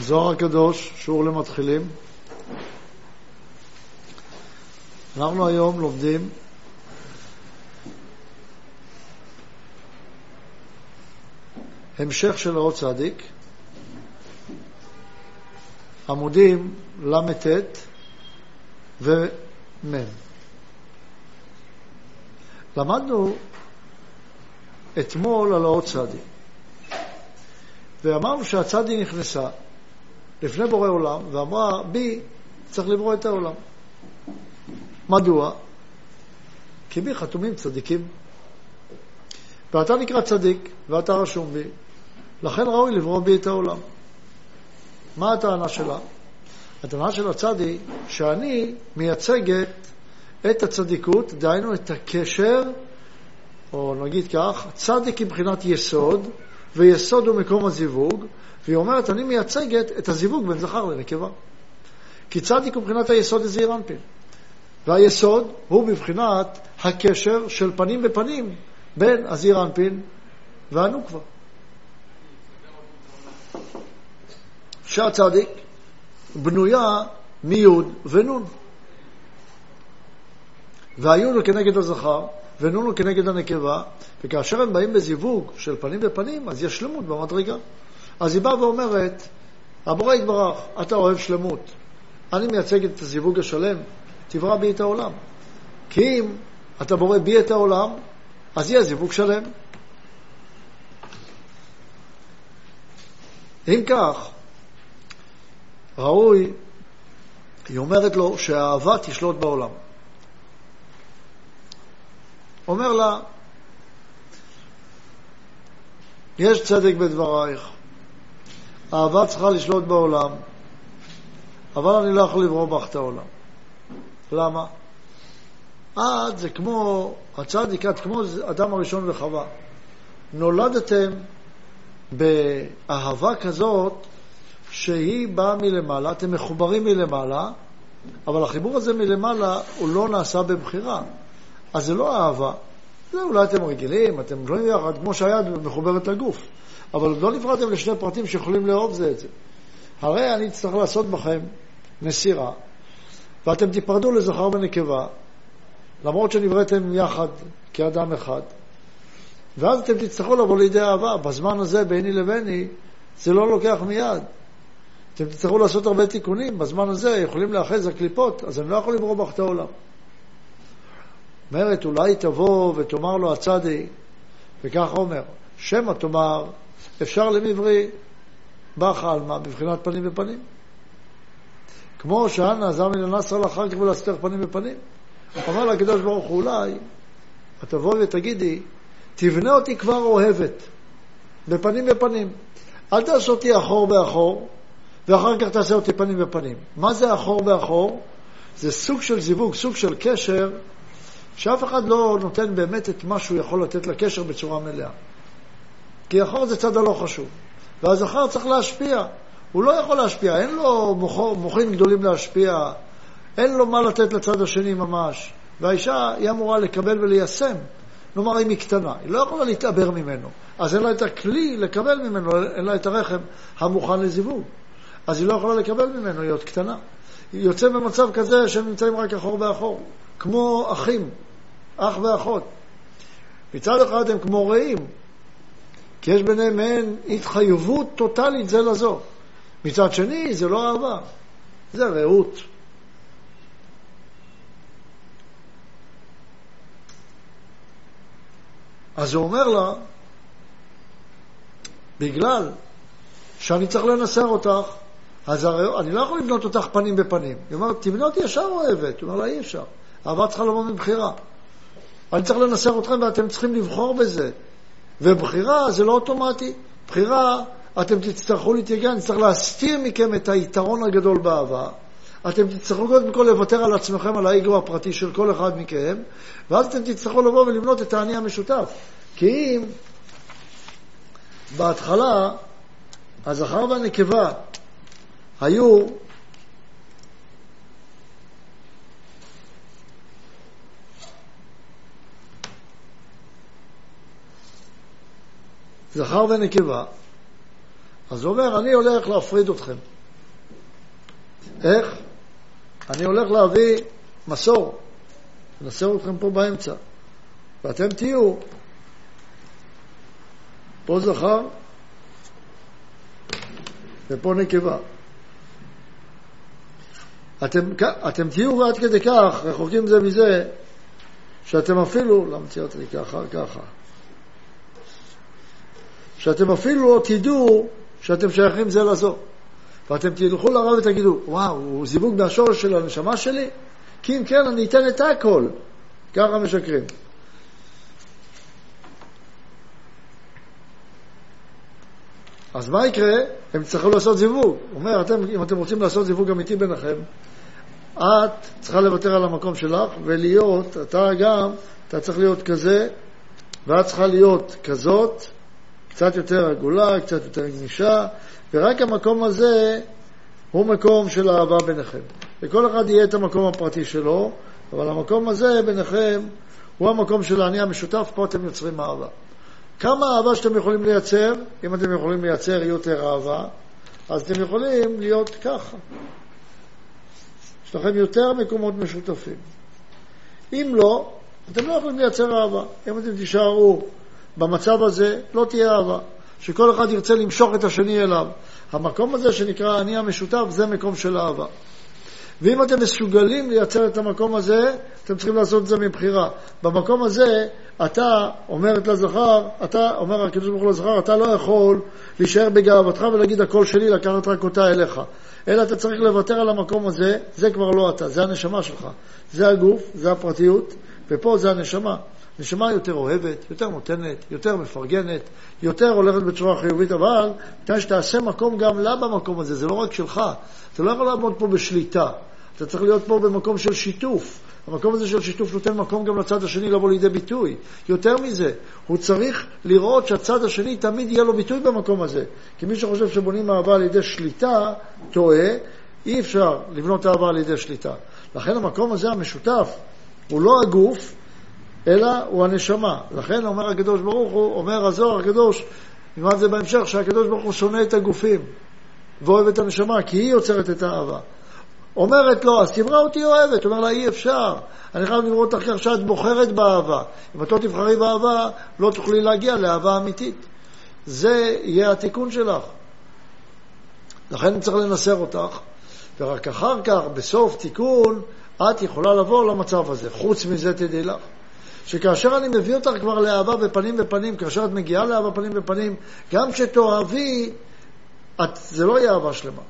זוהר הקדוש, שיעור למתחילים. אנחנו היום לומדים המשך של האות צדיק, עמודים ל"ט ומ'. למדנו אתמול על האות צדיק, ואמרנו שהצדיק נכנסה לפני בורא עולם ואמרה, בי צריך לברוא את העולם. מדוע? כי בי חתומים צדיקים. ואתה נקרא צדיק, ואתה רשום בי, לכן ראוי לברוא בי את העולם. מה הטענה שלה? הטענה של הצד היא שאני מייצגת את הצדיקות, דהיינו את הקשר, או נגיד כך, צדיק מבחינת יסוד, ויסוד הוא מקום הזיווג, והיא אומרת, אני מייצגת את הזיווג בין זכר לנקבה. כי צדיק הוא מבחינת היסוד לזעיר אנפין. והיסוד הוא בבחינת הקשר של פנים בפנים בין הזעיר אנפין והנוקבה. שהצדיק בנויה מיוד ונון. והיוד הוא כנגד הזכר, ונון הוא כנגד הנקבה, וכאשר הם באים בזיווג של פנים בפנים, אז יש שלמות במדרגה. אז היא באה ואומרת, הבורא יתברך, אתה אוהב שלמות, אני מייצג את הזיווג השלם, תברא בי את העולם. כי אם אתה בורא בי את העולם, אז יהיה זיווג שלם. אם כך, ראוי, היא אומרת לו שהאהבה תשלוט בעולם. אומר לה, יש צדק בדברייך, אהבה צריכה לשלוט בעולם, אבל אני לא יכול לברוא בך את העולם. למה? את זה כמו, הצדיק, את כמו אדם הראשון וחווה. נולדתם באהבה כזאת שהיא באה מלמעלה, אתם מחוברים מלמעלה, אבל החיבור הזה מלמעלה הוא לא נעשה בבחירה. אז זה לא אהבה. זה אולי אתם רגילים, אתם לא יחד, כמו שהיד מחוברת לגוף. אבל לא נפרדתם לשני פרטים שיכולים לאהוב זה את זה. הרי אני אצטרך לעשות בכם מסירה, ואתם תיפרדו לזכר ונקבה, למרות שנבראתם יחד כאדם אחד, ואז אתם תצטרכו לבוא לידי אהבה. בזמן הזה, ביני לביני, זה לא לוקח מיד. אתם תצטרכו לעשות הרבה תיקונים, בזמן הזה יכולים להאחז הקליפות, אז אני לא יכול לברוא בך את העולם. אומרת, אולי תבוא ותאמר לו הצדי, וכך אומר, שמא תאמר, אפשר למברי בך עלמא, בבחינת פנים בפנים. כמו שאנה עזר מן הנסר אחר כך ולהסתר פנים בפנים. אמר לה הקדוש ברוך הוא, אולי, את תבואי ותגידי, תבנה אותי כבר אוהבת, בפנים בפנים. אל תעשה אותי אחור באחור, ואחר כך תעשה אותי פנים בפנים. מה זה אחור באחור? זה סוג של זיווג, סוג של קשר, שאף אחד לא נותן באמת את מה שהוא יכול לתת לקשר בצורה מלאה. כי אחור זה צד הלא חשוב. והזכר צריך להשפיע. הוא לא יכול להשפיע, אין לו מוחים גדולים להשפיע, אין לו מה לתת לצד השני ממש. והאישה היא אמורה לקבל וליישם. כלומר, אם היא קטנה, היא לא יכולה להתעבר ממנו. אז אין לה את הכלי לקבל ממנו, אין לה את הרחם המוכן לזיווג. אז היא לא יכולה לקבל ממנו, היא עוד קטנה. היא יוצאת במצב כזה שהם נמצאים רק אחור באחור, כמו אחים, אח ואחות. מצד אחד הם כמו רעים, כי יש ביניהם מעין התחייבות טוטאלית זה לזו. מצד שני, זה לא אהבה, זה רעות. אז הוא אומר לה, בגלל שאני צריך לנסר אותך, אז הרי אני לא יכול לבנות אותך פנים בפנים. היא אומרת, תבנה אותי ישר אוהבת. הוא אומר לה, אי אפשר. אהבה צריכה לבוא מבחירה. אני צריך לנסר אתכם ואתם צריכים לבחור בזה. ובחירה זה לא אוטומטי. בחירה, אתם תצטרכו להתייגע, אני צריך להסתיר מכם את היתרון הגדול באהבה. אתם תצטרכו קודם כל לוותר על עצמכם, על האגו הפרטי של כל אחד מכם, ואז אתם תצטרכו לבוא ולבנות את האני המשותף. כי אם בהתחלה הזכר והנקבה היו זכר ונקבה, אז הוא אומר, אני הולך להפריד אתכם. איך? אני הולך להביא מסור, לנסר אתכם פה באמצע, ואתם תהיו פה זכר ופה נקבה. אתם, אתם תהיו עד כדי כך רחוקים זה מזה, שאתם אפילו, למה ציירת לי ככה? ככה. שאתם אפילו לא תדעו שאתם שייכים זה לזו. ואתם תלכו לרב ותגידו, וואו, הוא זיווג מהשורש של הנשמה שלי? כי אם כן, אני אתן את הכל. ככה משקרים. אז מה יקרה? הם יצטרכו לעשות זיווג. הוא אומר, אתם, אם אתם רוצים לעשות זיווג אמיתי ביניכם, את צריכה לוותר על המקום שלך ולהיות, אתה גם, אתה צריך להיות כזה, ואת צריכה להיות כזאת, קצת יותר עגולה, קצת יותר גמישה, ורק המקום הזה הוא מקום של אהבה ביניכם. לכל אחד יהיה את המקום הפרטי שלו, אבל המקום הזה ביניכם הוא המקום של האני המשותף, פה אתם יוצרים אהבה. כמה אהבה שאתם יכולים לייצר, אם אתם יכולים לייצר יותר אהבה, אז אתם יכולים להיות ככה. יש לכם יותר מקומות משותפים. אם לא, אתם לא יכולים לייצר אהבה. אם אתם תישארו במצב הזה, לא תהיה אהבה. שכל אחד ירצה למשוך את השני אליו. המקום הזה שנקרא אני המשותף, זה מקום של אהבה. ואם אתם מסוגלים לייצר את המקום הזה, אתם צריכים לעשות את זה מבחירה. במקום הזה, אתה אומרת לזכר, אתה אומר הקדוש ברוך הוא לזכר, אתה לא יכול להישאר בגאוותך ולהגיד הכל שלי, לקחת רק אותה אליך. אלא אתה צריך לוותר על המקום הזה, זה כבר לא אתה, זה הנשמה שלך. זה הגוף, זה הפרטיות, ופה זה הנשמה. נשמה יותר אוהבת, יותר נותנת, יותר מפרגנת, יותר הולכת בצורה חיובית, אבל כדאי שתעשה מקום גם לה במקום הזה, זה לא רק שלך. אתה לא יכול לעמוד פה בשליטה, אתה צריך להיות פה במקום של שיתוף. המקום הזה של שיתוף נותן מקום גם לצד השני לבוא לידי ביטוי. יותר מזה, הוא צריך לראות שהצד השני תמיד יהיה לו ביטוי במקום הזה. כי מי שחושב שבונים אהבה על ידי שליטה, טועה, אי אפשר לבנות אהבה על ידי שליטה. לכן המקום הזה המשותף הוא לא הגוף, אלא הוא הנשמה. לכן אומר הקדוש ברוך הוא, אומר הזוהר הקדוש, נלמד זה בהמשך, שהקדוש ברוך הוא שונא את הגופים ואוהב את הנשמה, כי היא יוצרת את האהבה. אומרת לו, אז תברא אותי אוהבת. אומר לה, אי אפשר. אני חייב לברוא אותך כך שאת בוחרת באהבה. אם את לא תבחרי באהבה, לא תוכלי להגיע לאהבה אמיתית. זה יהיה התיקון שלך. לכן צריך לנסר אותך, ורק אחר כך, בסוף תיקון, את יכולה לבוא למצב הזה. חוץ מזה, תדעי לך. שכאשר אני מביא אותך כבר לאהבה בפנים בפנים, כאשר את מגיעה לאהבה פנים בפנים, גם כשתאהבי, את, זה לא יהיה אהבה שלמה.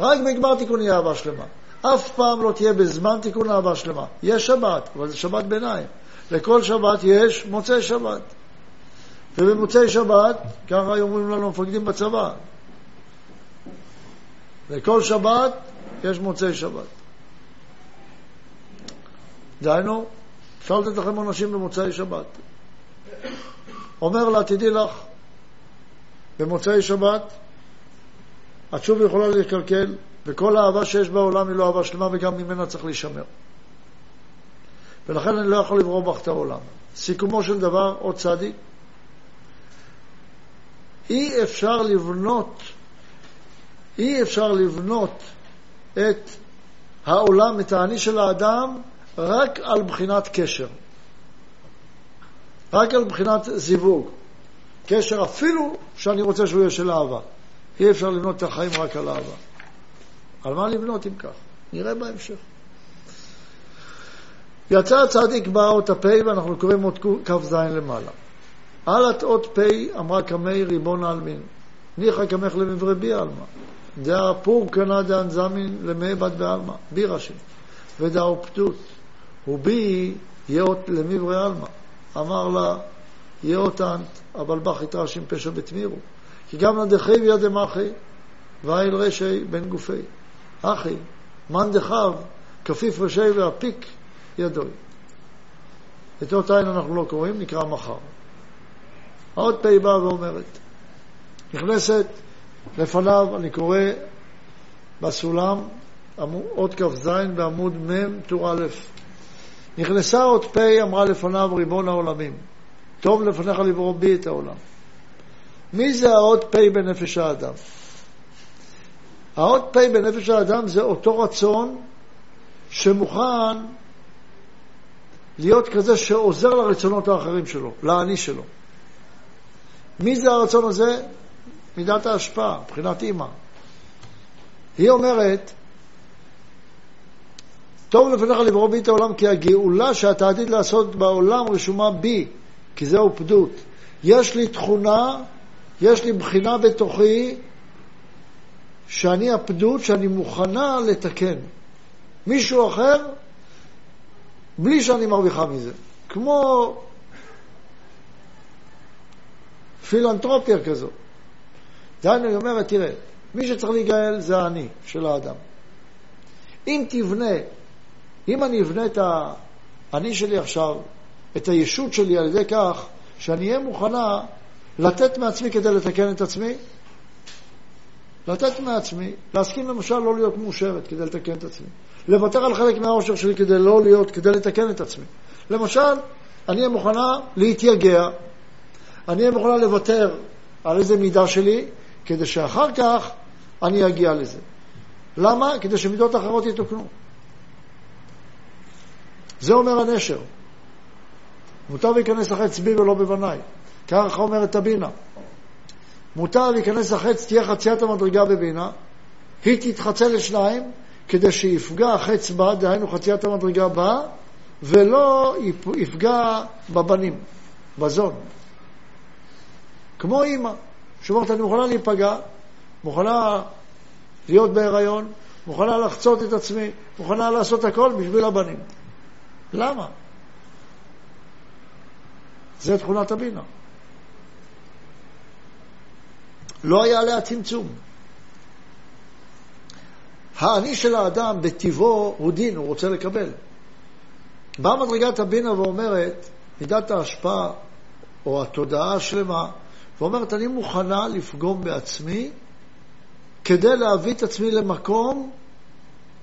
רק בגמר תיקון יהיה אהבה שלמה. אף פעם לא תהיה בזמן תיקון אהבה שלמה. יש שבת, אבל זה שבת ביניים. לכל שבת יש מוצאי שבת. ובמוצאי שבת, ככה אומרים לנו המפקדים בצבא, לכל שבת יש מוצאי שבת. דהיינו, אפשר לתת לכם עונשים במוצאי שבת. אומר לה, תדעי לך, במוצאי שבת את שוב יכולה לקלקל, וכל האהבה שיש בעולם היא לא אהבה שלמה וגם ממנה צריך להישמר. ולכן אני לא יכול לברוא בך את העולם. סיכומו של דבר, עוד צדיק, אי אפשר לבנות, אי אפשר לבנות את העולם, את האני של האדם, רק על בחינת קשר. רק על בחינת זיווג. קשר אפילו שאני רוצה שהוא יהיה של אהבה. אי אפשר לבנות את החיים רק על אהבה. על מה לבנות אם כך? נראה בהמשך. יצא הצדיק באות הפ' ואנחנו קוראים עוד כ"ז למעלה. על אות פ' אמרה קמי ריבון העלמין. ניחא קמך למברי בי עלמא. דאה פור קנא דאן זמין למי בת בעלמא. בי ראשי. ובי יאות למברי עלמא. אמר לה, יאותנת, אבל בך יתרש עם פשע בתמירו. כי גם נדחי וידם אחי, ואיל רשי בן גופי. אחי, מאן דחב, כפיף ראשי ואפיק ידוי. את אות עין אנחנו לא קוראים, נקרא מחר. העוד פ' באה ואומרת, נכנסת לפניו, אני קורא בסולם, אות כ"ז בעמוד מ', טור א', נכנסה עוד פ', אמרה לפניו ריבון העולמים, טוב לפניך לברוא בי את העולם. מי זה האות פ' בנפש האדם? האות פ' בנפש האדם זה אותו רצון שמוכן להיות כזה שעוזר לרצונות האחרים שלו, לאני שלו. מי זה הרצון הזה? מידת ההשפעה, מבחינת אימא. היא אומרת, טוב לפניך לברוא בי את העולם, כי הגאולה שאתה עתיד לעשות בעולם רשומה בי, כי זהו פדות. יש לי תכונה, יש לי בחינה בתוכי, שאני הפדות, שאני מוכנה לתקן. מישהו אחר, בלי שאני מרוויחה מזה. כמו פילנטרופיה כזו. דהיינו, אומרת, תראה, מי שצריך להיגאל זה אני של האדם. אם תבנה, אם אני אבנה את האני שלי עכשיו, את הישות שלי על ידי כך שאני אהיה מוכנה לתת מעצמי כדי לתקן את עצמי, לתת מעצמי, להסכים למשל לא להיות מאושרת כדי לתקן את עצמי, לוותר על חלק מהאושר שלי כדי לא להיות, כדי לתקן את עצמי. למשל, אני אהיה מוכנה להתייגע, אני אהיה מוכנה לוותר על איזה מידה שלי, כדי שאחר כך אני אגיע לזה. למה? כדי שמידות אחרות יתוקנו. זה אומר הנשר. מותר להיכנס לחץ בי ולא בבניי. ככה אומרת הבינה. מותר להיכנס לחץ, תהיה חציית המדרגה בבינה, היא תתחצה לשניים, כדי שיפגע החץ בה, דהיינו חציית המדרגה בה, ולא יפגע בבנים, בזון. כמו אימא, שאומרת, אני מוכנה להיפגע, מוכנה להיות בהיריון, מוכנה לחצות את עצמי, מוכנה לעשות הכל בשביל הבנים. למה? זה תכונת הבינה. לא היה עליה צמצום. האני של האדם בטיבו הוא דין, הוא רוצה לקבל. באה מדרגת הבינה ואומרת, מידת ההשפעה או התודעה השלמה, ואומרת, אני מוכנה לפגום בעצמי כדי להביא את עצמי למקום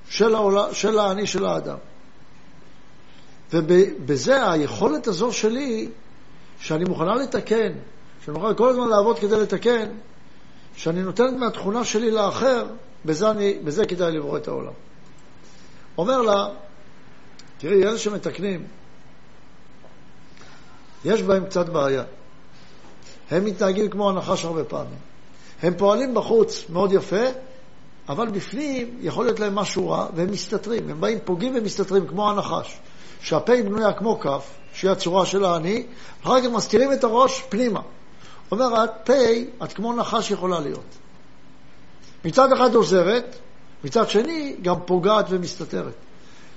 של, של האני של האדם. ובזה היכולת הזו שלי, שאני מוכנה לתקן, שאני מוכנה כל הזמן לעבוד כדי לתקן, שאני נותנת מהתכונה שלי לאחר, בזה, אני, בזה כדאי לברוא את העולם. אומר לה, תראי, אלה שמתקנים, יש בהם קצת בעיה. הם מתנהגים כמו הנחש הרבה פעמים. הם פועלים בחוץ מאוד יפה, אבל בפנים יכול להיות להם משהו רע, והם מסתתרים. הם באים, פוגעים ומסתתרים כמו הנחש. שהפה היא בנויה כמו כף, שהיא הצורה של האני, אחר כך מסתירים את הראש פנימה. אומר, את פה, את כמו נחש יכולה להיות. מצד אחד עוזרת, מצד שני גם פוגעת ומסתתרת.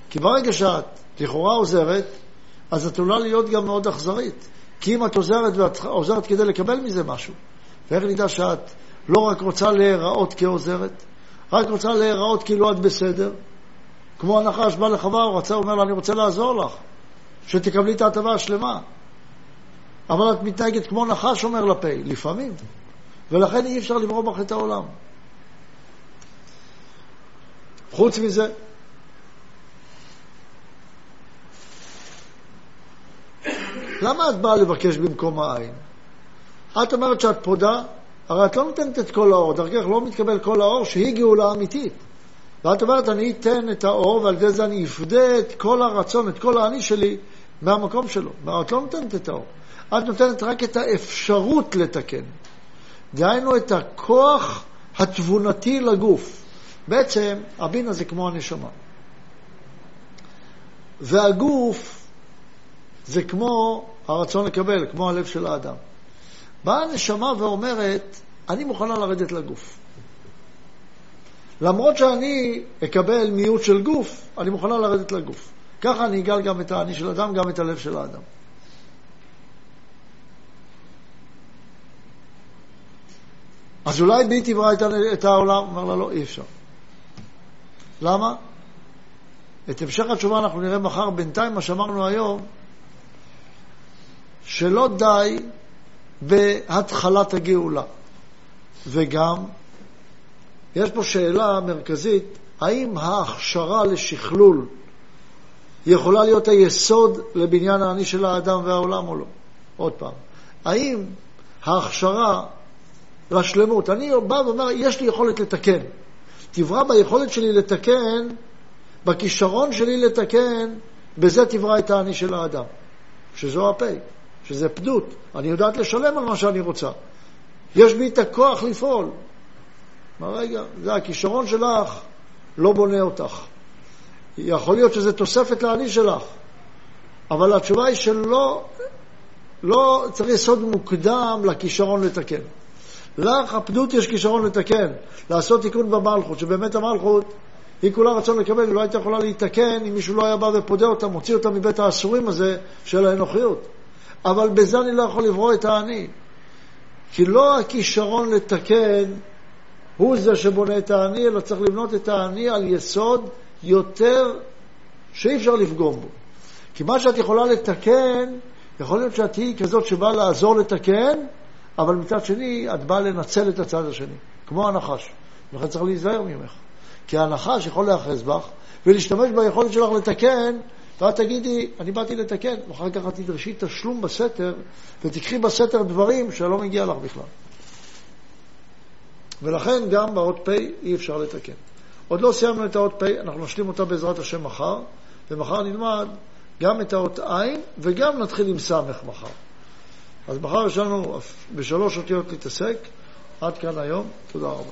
כי ברגע שאת לכאורה עוזרת, אז את עלולה להיות גם מאוד אכזרית. כי אם את עוזרת ואת עוזרת כדי לקבל מזה משהו, ואיך נדע שאת לא רק רוצה להיראות כעוזרת, רק רוצה להיראות כאילו את בסדר, כמו הנחש בא לחווה, הוא רצה, הוא אומר לה, אני רוצה לעזור לך, שתקבלי את ההטבה השלמה. אבל את מתנהגת כמו נחש, אומר לפה, לפעמים. ולכן אי אפשר לברוא בך את העולם. חוץ מזה, למה את באה לבקש במקום העין? את אומרת שאת פודה, הרי את לא נותנת את כל האור, דרכך לא מתקבל כל האור שהיא גאולה אמיתית. ואת אומרת, אני אתן את האור ועל ידי זה אני אפדה את כל הרצון, את כל האני שלי מהמקום שלו. את לא נותנת את האור. את נותנת רק את האפשרות לתקן. דהיינו את הכוח התבונתי לגוף. בעצם הבינה זה כמו הנשמה. והגוף זה כמו הרצון לקבל, כמו הלב של האדם. באה הנשמה ואומרת, אני מוכנה לרדת לגוף. למרות שאני אקבל מיעוט של גוף, אני מוכנה לרדת לגוף. ככה אני אגל גם את האני של אדם, גם את הלב של האדם. אז אולי בי תברא את העולם? אומר לה, לא, אי אפשר. למה? את המשך התשובה אנחנו נראה מחר. בינתיים, מה שאמרנו היום, שלא די בהתחלת הגאולה. וגם, יש פה שאלה מרכזית, האם ההכשרה לשכלול יכולה להיות היסוד לבניין האני של האדם והעולם או לא? עוד פעם, האם ההכשרה לשלמות. אני בא ואומר, יש לי יכולת לתקן. תברא ביכולת שלי לתקן, בכישרון שלי לתקן, בזה תברא את האני של האדם, שזו הפה, שזה פדות. אני יודעת לשלם על מה שאני רוצה. יש בי את הכוח לפעול. מה רגע, זה הכישרון שלך לא בונה אותך. יכול להיות שזה תוספת לאני שלך, אבל התשובה היא שלא לא צריך יסוד מוקדם לכישרון לתקן. לך הפדות יש כישרון לתקן, לעשות תיקון במלכות, שבאמת המלכות היא כולה רצון לקבל, היא לא הייתה יכולה להתקן אם מישהו לא היה בא ופודה אותה, מוציא אותה מבית האסורים הזה של האנוכיות. אבל בזה אני לא יכול לברוא את האני. כי לא הכישרון לתקן הוא זה שבונה את האני, אלא צריך לבנות את האני על יסוד יותר שאי אפשר לפגום בו. כי מה שאת יכולה לתקן, יכול להיות שאת תהיי כזאת שבאה לעזור לתקן, אבל מצד שני, את באה לנצל את הצד השני, כמו הנחש. לכן צריך להיזהר ממך. כי הנחש יכול להיאחז בך ולהשתמש ביכולת שלך לתקן, ואת תגידי, אני באתי לתקן, ואחר כך את תדרשי תשלום בסתר, ותקחי בסתר דברים שלא מגיע לך בכלל. ולכן גם באות פ' אי אפשר לתקן. עוד לא סיימנו את האות פ', אנחנו נשלים אותה בעזרת השם מחר, ומחר נלמד גם את האות ע' וגם נתחיל עם ס' מחר. אז מחר יש לנו בשלוש אותיות להתעסק. עד כאן היום. תודה רבה.